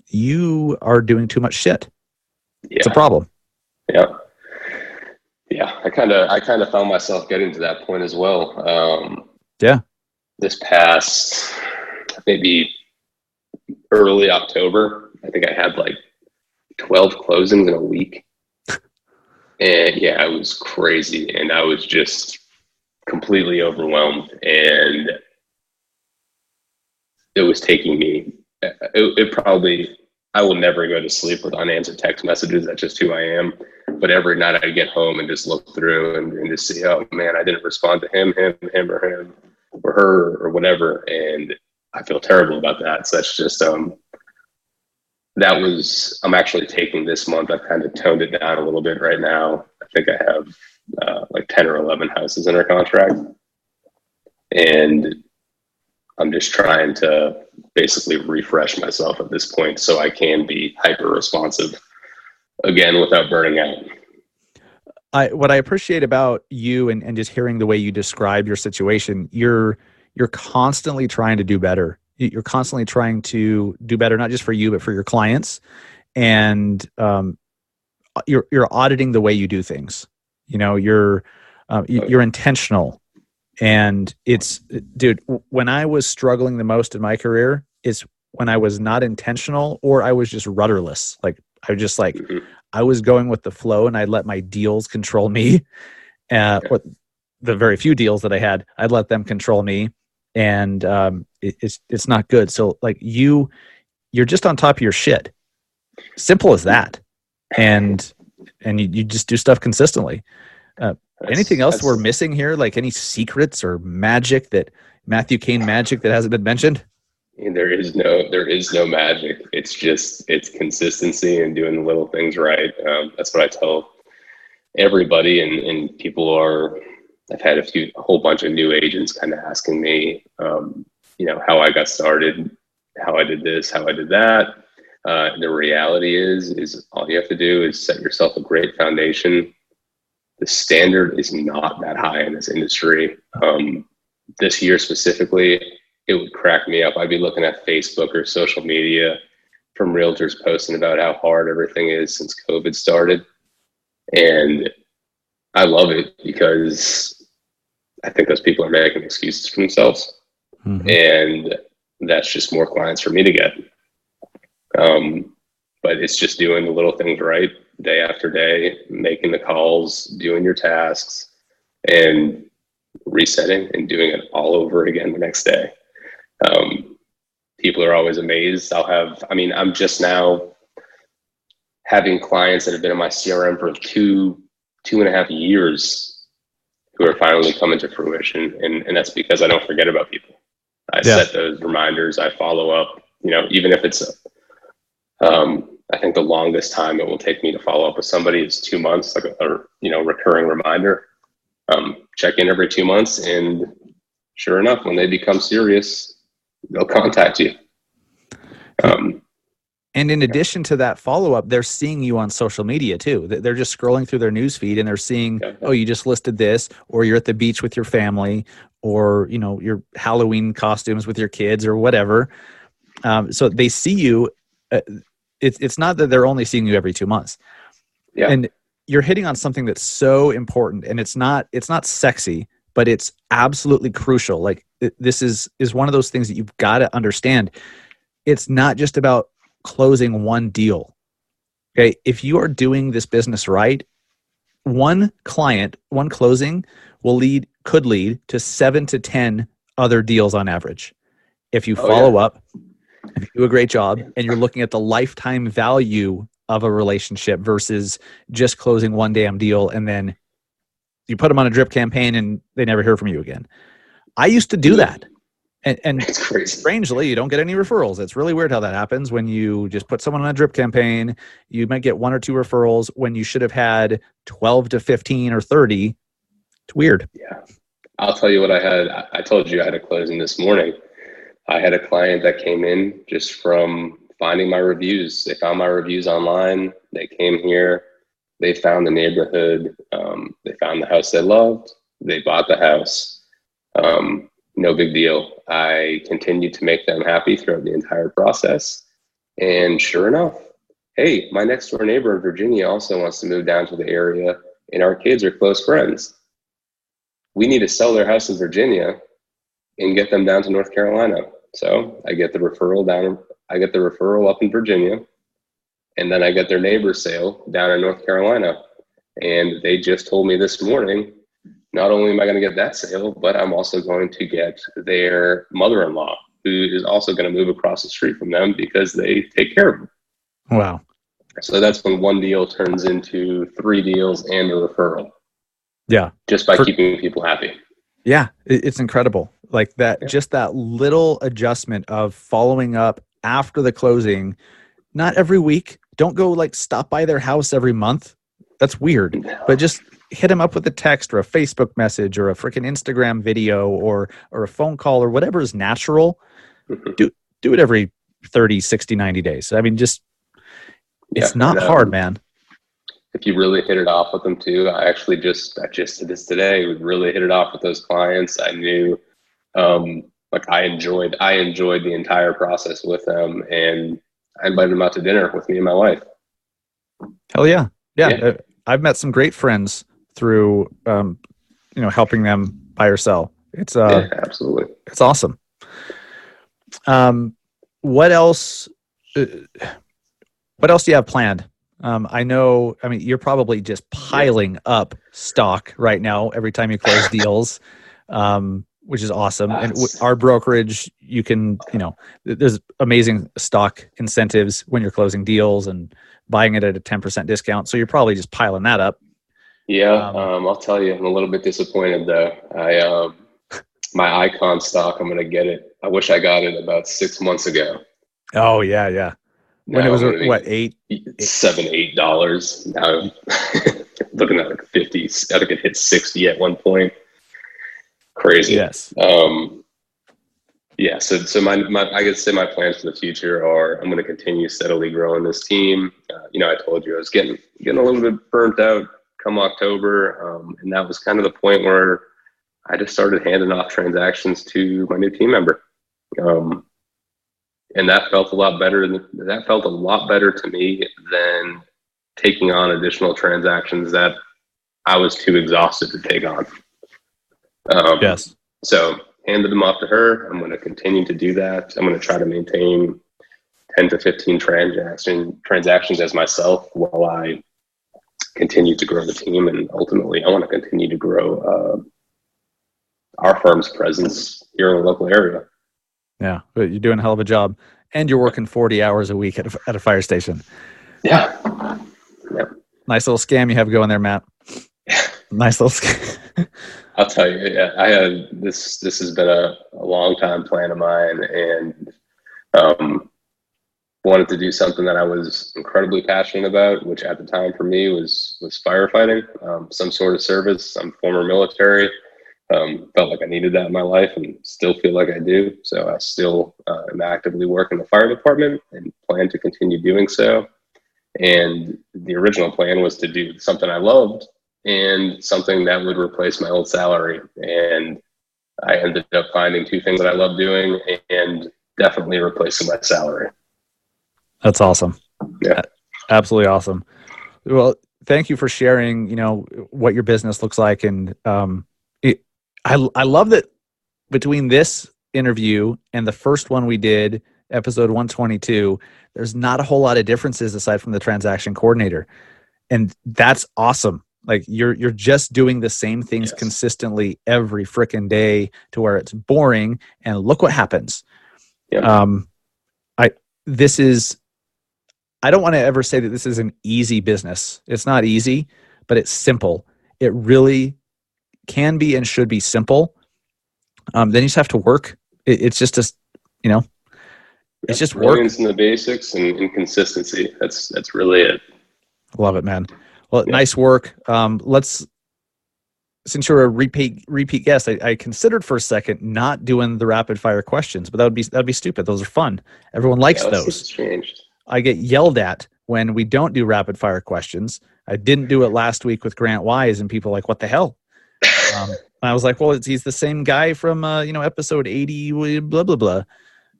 you are doing too much shit yeah. it's a problem yeah yeah i kind of i kind of found myself getting to that point as well um yeah this past maybe early october i think i had like 12 closings in a week. (laughs) and yeah, it was crazy. And I was just completely overwhelmed. And it was taking me, it, it probably, I will never go to sleep with unanswered text messages. That's just who I am. But every night I get home and just look through and, and just see, oh man, I didn't respond to him, him, him, or him, or her, or whatever. And I feel terrible about that. So that's just um, that was i'm actually taking this month i've kind of toned it down a little bit right now i think i have uh, like 10 or 11 houses under contract and i'm just trying to basically refresh myself at this point so i can be hyper responsive again without burning out. I, what I appreciate about you and, and just hearing the way you describe your situation, you're you're constantly trying to do better. You're constantly trying to do better not just for you but for your clients. And um, you're you're auditing the way you do things. You know you're uh, you're intentional and it's dude when i was struggling the most in my career is when i was not intentional or i was just rudderless like i was just like mm-hmm. i was going with the flow and i'd let my deals control me uh, or the very few deals that i had i'd let them control me and um, it, it's it's not good. So like you, you're just on top of your shit. Simple as that, and and you, you just do stuff consistently. Uh, anything else we're missing here? Like any secrets or magic that Matthew Kane magic that hasn't been mentioned? There is no there is no magic. It's just it's consistency and doing the little things right. Um, that's what I tell everybody, and and people are I've had a few, a whole bunch of new agents kind of asking me, um, you know, how I got started, how I did this, how I did that. Uh, the reality is, is all you have to do is set yourself a great foundation. The standard is not that high in this industry. Um, this year specifically, it would crack me up. I'd be looking at Facebook or social media from realtors posting about how hard everything is since COVID started. And I love it because I think those people are making excuses for themselves. Mm-hmm. And that's just more clients for me to get. Um, but it's just doing the little things right day after day, making the calls, doing your tasks, and resetting and doing it all over again the next day. Um, people are always amazed. I'll have, I mean, I'm just now having clients that have been in my CRM for two two and a half years who are finally coming to fruition. And, and that's because I don't forget about people. I Yeah. set those reminders. I follow up, you know, even if it's, um, I think the longest time it will take me to follow up with somebody is two months, like a, a you know, recurring reminder. Um, check in every two months and sure enough, when they become serious, they'll contact you. Um, And in addition to that follow up, they're seeing you on social media too. They- They're just scrolling through their news feed and they're seeing, Yeah. oh, you just listed this, or you're at the beach with your family, or you know your Halloween costumes with your kids, or whatever. Um, so they see you. Uh, it's it's not that they're only seeing you every two months. Yeah. And you're hitting on something that's so important, and it's not it's not sexy, but it's absolutely crucial. Like th- this is is one of those things that you've got to understand. It's not just about closing one deal. Okay. If you are doing this business right, one client, one closing will lead, could lead to seven to 10 other deals on average. If you Oh, follow yeah. up, if you do a great job, and you're looking at the lifetime value of a relationship versus just closing one damn deal and then you put them on a drip campaign and they never hear from you again. I used to do that. And, and strangely you don't get any referrals it's really weird how that happens when you just put someone on a drip campaign you might get one or two referrals when you should have had 12 to 15 or 30 it's weird Yeah. I'll tell you what I had. I told you I had a closing this morning. I had a client that came in just from finding my reviews. They found my reviews online. They came here. They found the neighborhood. Um, they found the house they loved. They bought the house. Um, no big deal. I continued to make them happy throughout the entire process. And sure enough, hey, my next door neighbor in Virginia also wants to move down to the area, and our kids are close friends we need to sell their house in Virginia and get them down to North Carolina. So I get the referral down, I get the referral up in Virginia, and then I get their neighbor sale down in North Carolina. And they just told me this morning, not only am I going to get that sale, but I'm also going to get their mother in law, who is also going to move across the street from them because they take care of them. wow So that's when one deal turns into three deals and a referral, yeah just by For- keeping people happy. yeah it's incredible like that Yeah. just that little adjustment of following up after the closing. Not every week. Don't go like stop by their house every month. That's weird. But just hit them up with a text or a facebook message or a freaking instagram video or or a phone call or whatever is natural. Mhm. do do it every 30 60 90 days. I mean just it's Yeah, not and, um, hard man. If you really hit it off with them too i actually just i just did this today. We really hit it off with those clients. I knew um like i enjoyed i enjoyed the entire process with them and i invited them out to dinner with me and my wife. Hell yeah. Yeah, Yeah. uh, i've met some great friends through um you know helping them buy or sell. It's uh yeah absolutely. it's awesome. Um what else uh, what else do you have planned? Um i know i mean you're probably just piling up stock right now every time you close (laughs) deals. Um which is awesome. And w- our brokerage you can you know there's amazing stock incentives when you're closing deals and buying it at a 10% discount. So you're probably just piling that up. Yeah Um, um, i'll tell you i'm a little bit disappointed though. I um my icon stock i'm gonna get it. I wish i got it about six months ago. Oh yeah yeah. When Now it was I'm gonna be- what eight? seven, eight dollars. Now (laughs) looking at like fifty. I think it hit sixty at one point. Crazy. yes Um, yeah. So, so my, my, I could say my plans for the future are I'm going to continue steadily growing this team. Uh, you know, I told you I was getting getting a little bit burnt out come October, um, and that was kind of the point where I just started handing off transactions to my new team member. Um, and that felt a lot better. Than, that felt a lot better to me than taking on additional transactions that I was too exhausted to take on. Um, yes so handed them off to her. I'm going to continue to do that. I'm going to try to maintain 10 to 15 transaction transactions as myself while I continue to grow the team. And ultimately, I want to continue to grow uh, our firm's presence here in the local area. Yeah, but you're doing a hell of a job, and you're working 40 hours a week at a, at a fire station. Yeah. Nice little scam you have going there, Matt. (laughs) Nice little scam. (laughs) I'll tell you, I had this. This has been a, a long time plan of mine, and um, wanted to do something that I was incredibly passionate about, which at the time for me was was firefighting, um, some sort of service. I'm former military. Um, felt like I needed that in my life, and still feel like I do. So I still uh, am actively working the fire department, and plan to continue doing so. And the original plan was to do something I loved and something that would replace my old salary. And I ended up finding two things that I love doing and definitely replacing my salary. That's awesome. Yeah. Absolutely awesome. Well, thank you for sharing, you know, what your business looks like. And um, it, I, I love that between this interview and the first one we did, episode 122, there's not a whole lot of differences aside from the transaction coordinator. And that's awesome like you're you're just doing the same things yes. consistently every freaking day to where it's boring and look what happens. Um i this is i don't want to ever say that this is an easy business. It's not easy but it's simple. It really can be and should be simple. Um then you just have to work. It, it's just a you know? It's just work. In the basics and, and consistency. That's that's really it. Love it man well, yeah. nice work. Um, let's since you're a repeat repeat guest, I, I, considered for a second not doing the rapid fire questions, but that would be that'd be stupid. Those are fun. Everyone likes yeah, those. Changed. I get yelled at when we don't do rapid fire questions. I didn't do it last week with Grant Wise, and people like, "What the hell?" Um, (laughs) I was like, "Well, he's the same guy from uh, you know episode eighty, blah blah blah."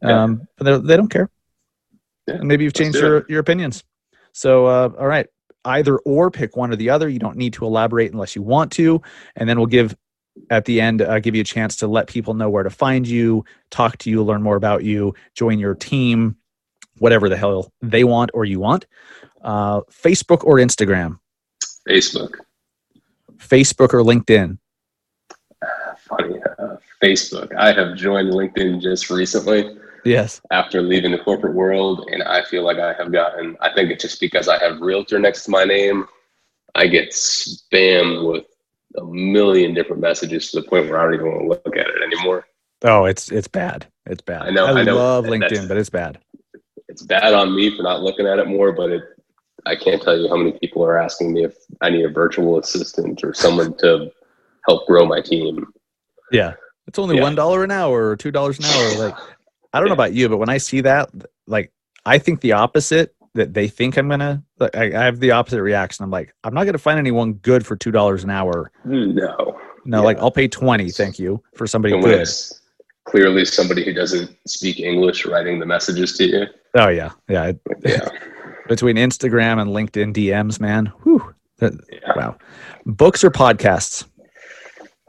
Um, yeah. But they don't care. Yeah, and maybe you've changed your, your opinions. So, uh, all right, either or pick one or the other. You don't need to elaborate unless you want to. And then we'll give at the end uh, give you a chance to let people know where to find you talk to you learn more about you join your team whatever the hell they want or you want. Uh, facebook or instagram? Facebook. Facebook or linkedin? Uh, funny uh, facebook. I have joined linkedin just recently Yes. After leaving the corporate world, and I feel like I have gotten. I think it's just because I have realtor next to my name, I get spammed with a million different messages to the point where I don't even want to look at it anymore. Oh, it's it's bad. It's bad. I know. I, I know, love LinkedIn, but it's bad. It's bad on me for not looking at it more, but it. I can't tell you how many people are asking me if I need a virtual assistant or someone to help grow my team. Yeah, it's only one dollar an hour or two dollars an hour. Like I don't know about you, but when I see that, like, I think the opposite that they think I'm gonna. Like, I, I have the opposite reaction. I'm like, I'm not gonna find anyone good for two dollars an hour. No, no, yeah. like I'll pay twenty. Thank you for somebody good. Clearly, somebody who doesn't speak English writing the messages to you. Oh yeah, yeah, (laughs) yeah. (laughs) Between Instagram and LinkedIn DMs, man. Whew. That, yeah. Wow. Books or podcasts?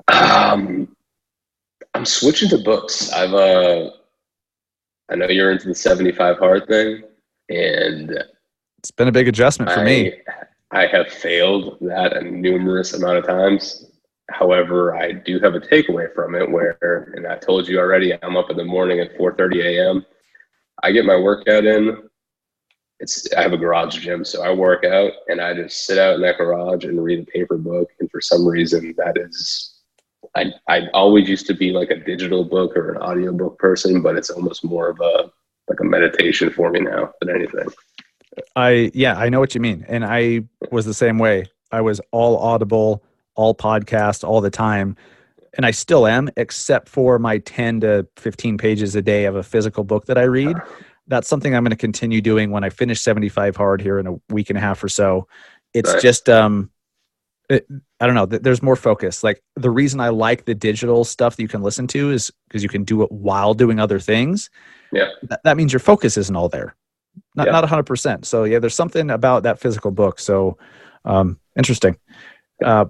Um, I'm switching to books. I've uh I know you're into the 75 hard thing, and it's been a big adjustment for I, me. I have failed that a numerous amount of times. However, I do have a takeaway from it where, and I told you already, I'm up in the morning at 4:30 a.m. I get my workout in. It's I have a garage gym, so I work out and I just sit out in that garage and read a paper book. And for some reason, that is I I always used to be like a digital book or an audiobook person, but it's almost more of a like a meditation for me now than anything. I yeah, I know what you mean. And I was the same way. I was all audible, all podcast all the time. And I still am, except for my 10 to 15 pages a day of a physical book that I read. (laughs) That's something I'm going to continue doing when I finish 75 hard here in a week and a half or so. It's right. just um it, I don't know. There's more focus. Like the reason I like the digital stuff that you can listen to is because you can do it while doing other things. Yeah. That, that means your focus isn't all there. Not yeah. not 100. percent So yeah, there's something about that physical book. So um, interesting. Uh,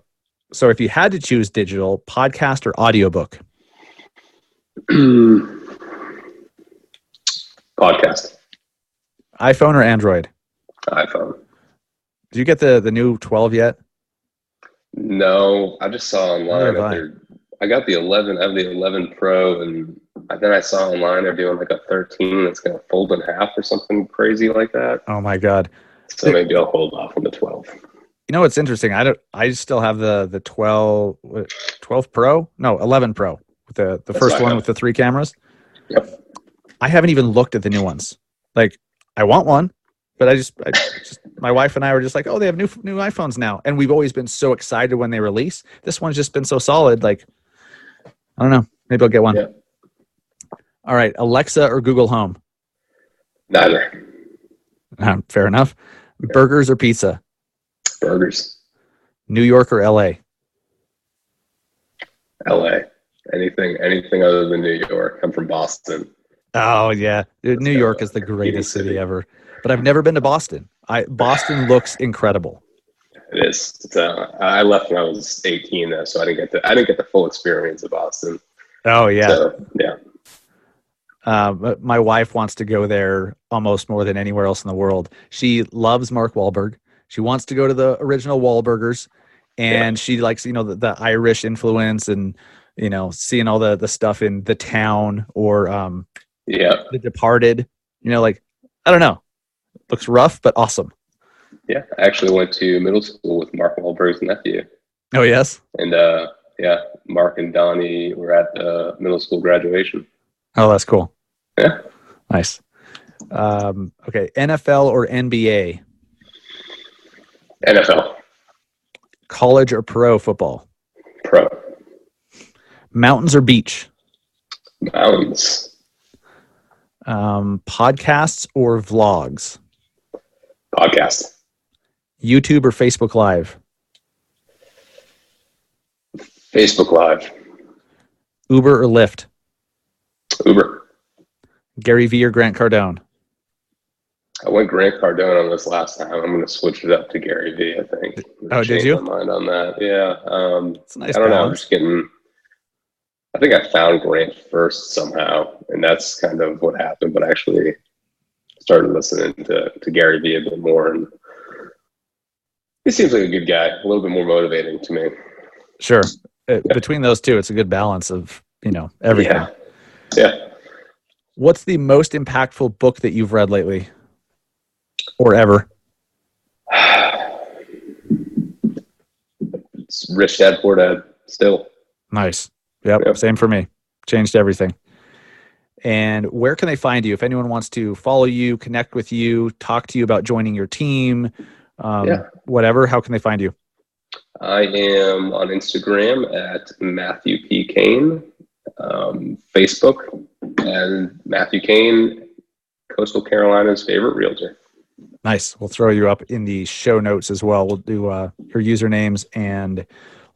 so if you had to choose digital, podcast or audiobook? (clears throat) podcast. iPhone or Android? iPhone. Did you get the the new 12 yet? No, I just saw online. I. I got the 11. I have the 11 Pro, and then I saw online they're doing like a 13 that's going to fold in half or something crazy like that. Oh my god! So maybe I'll hold off on the 12. You know what's interesting? I don't. I still have the the 12, 12 Pro. No, eleven Pro with the the That's first one with the three cameras. Yep. I haven't even looked at the new ones. Like, I want one, but I just, I just, my wife and I were just like, oh, they have new new iPhones now, and we've always been so excited when they release. This one's just been so solid. Like, I don't know. Maybe I'll get one. Yeah. All right, Alexa or Google Home. Neither. Uh, fair enough. Burgers or pizza. Burgers. New York or LA. LA. Anything anything other than New York. I'm from Boston. Oh yeah, New. York is the greatest city. ever. But I've never been to Boston. I Boston looks incredible. It is. Uh, I left when I was 18 though, so I didn't get the I didn't get the full experience of Boston. Oh yeah. So yeah. But my wife wants to go there almost more than anywhere else in the world. She loves Mark Wahlberg. She wants to go to the original Wahlburgers, and she likes you know the, the Irish influence and you know seeing all the the stuff in the town or um, Yeah. The Departed. You know, like I don't know, looks rough but awesome. Yeah. I actually went to middle school with Mark Wahlberg's nephew. Oh yes. And uh yeah, Mark and Donnie were at the middle school graduation. Oh, that's cool. Yeah. Nice. Um, okay, NFL or NBA, NFL. college or pro football, Pro. mountains or beach, Mountains. um, podcasts or vlogs, Podcast. YouTube or Facebook Live, Facebook Live. Uber or Lyft, Uber. Gary Vee or Grant Cardone. I went Grant Cardone on this last time. I'm going to switch it up to Gary Vee. I think. Oh, did you? My mind on that. Yeah. Um, It's a nice I don't know. I'm just getting. I think I found Grant first somehow, and that's kind of what happened. But actually started listening to to Gary Vee a bit more, and he seems like a good guy. A little bit more motivating to me. Sure. Uh, Between those two, it's a good balance of you know everything. Yeah. Yeah. What's the most impactful book that you've read lately, or ever? It's (sighs) Rich Dad Poor Dad. Still. Nice. Yep. Yep. Same for me. Changed everything. And where can they find you if anyone wants to follow you, connect with you, talk to you about joining your team, um, Yeah. whatever? How can they find you? I am on Instagram at Matthew P. Kane, um, Facebook, and Matthew Kane, Coastal Carolina's favorite realtor. Nice. We'll throw you up in the show notes as well. We'll do uh, your usernames and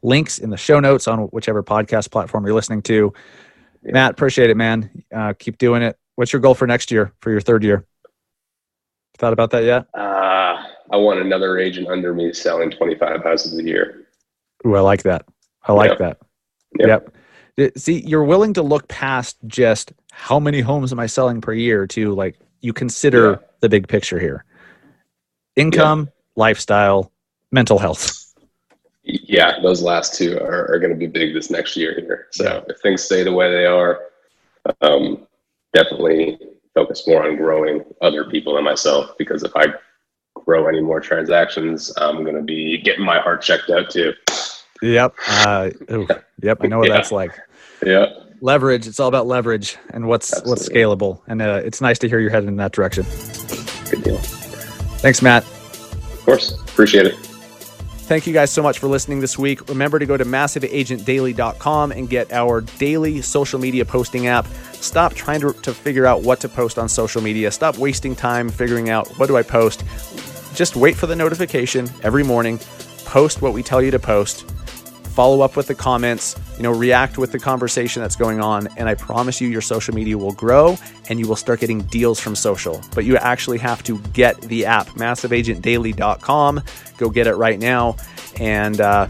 links in the show notes on whichever podcast platform you're listening to. Yeah. Matt, appreciate it, man. Uh, keep doing it. What's your goal for next year, for your third year? Thought about that yet? Uh, I want another agent under me selling 25 houses a year. Ooh, I like that. I like Yep. that. Yep. Yep. See, you're willing to look past just how many homes am I selling per year to like you consider Yeah. the big picture here. Income, lifestyle, mental health. Yeah, those last two are, are going to be big this next year here. So Yeah. if things stay the way they are, um, definitely focus more on growing other people than myself because if I grow any more transactions, I'm going to be getting my heart checked out too. Yep. Uh, ooh, yep. I know what (laughs) Yeah. that's like. Yeah. Leverage. It's all about leverage and what's what's scalable. And uh, it's nice to hear you're headed in that direction. Good deal. Thanks, Matt. Of course. Appreciate it. Thank you guys so much for listening this week. Remember to go to massiveagentdaily.com and get our daily social media posting app. Stop trying to, to figure out what to post on social media. Stop wasting time figuring out what do I post. Just wait for the notification every morning. Post what we tell you to post. Follow up with the comments, you know, react with the conversation that's going on. And I promise you, your social media will grow and you will start getting deals from social. But you actually have to get the app, massiveagentdaily.com. Go get it right now and, uh,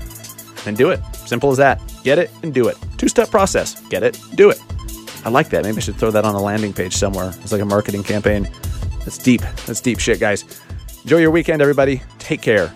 and do it. Simple as that. Get it and do it. Two step process. Get it, do it. I like that. Maybe I should throw that on a landing page somewhere. It's like a marketing campaign. That's deep. That's deep shit, guys. Enjoy your weekend, everybody. Take care.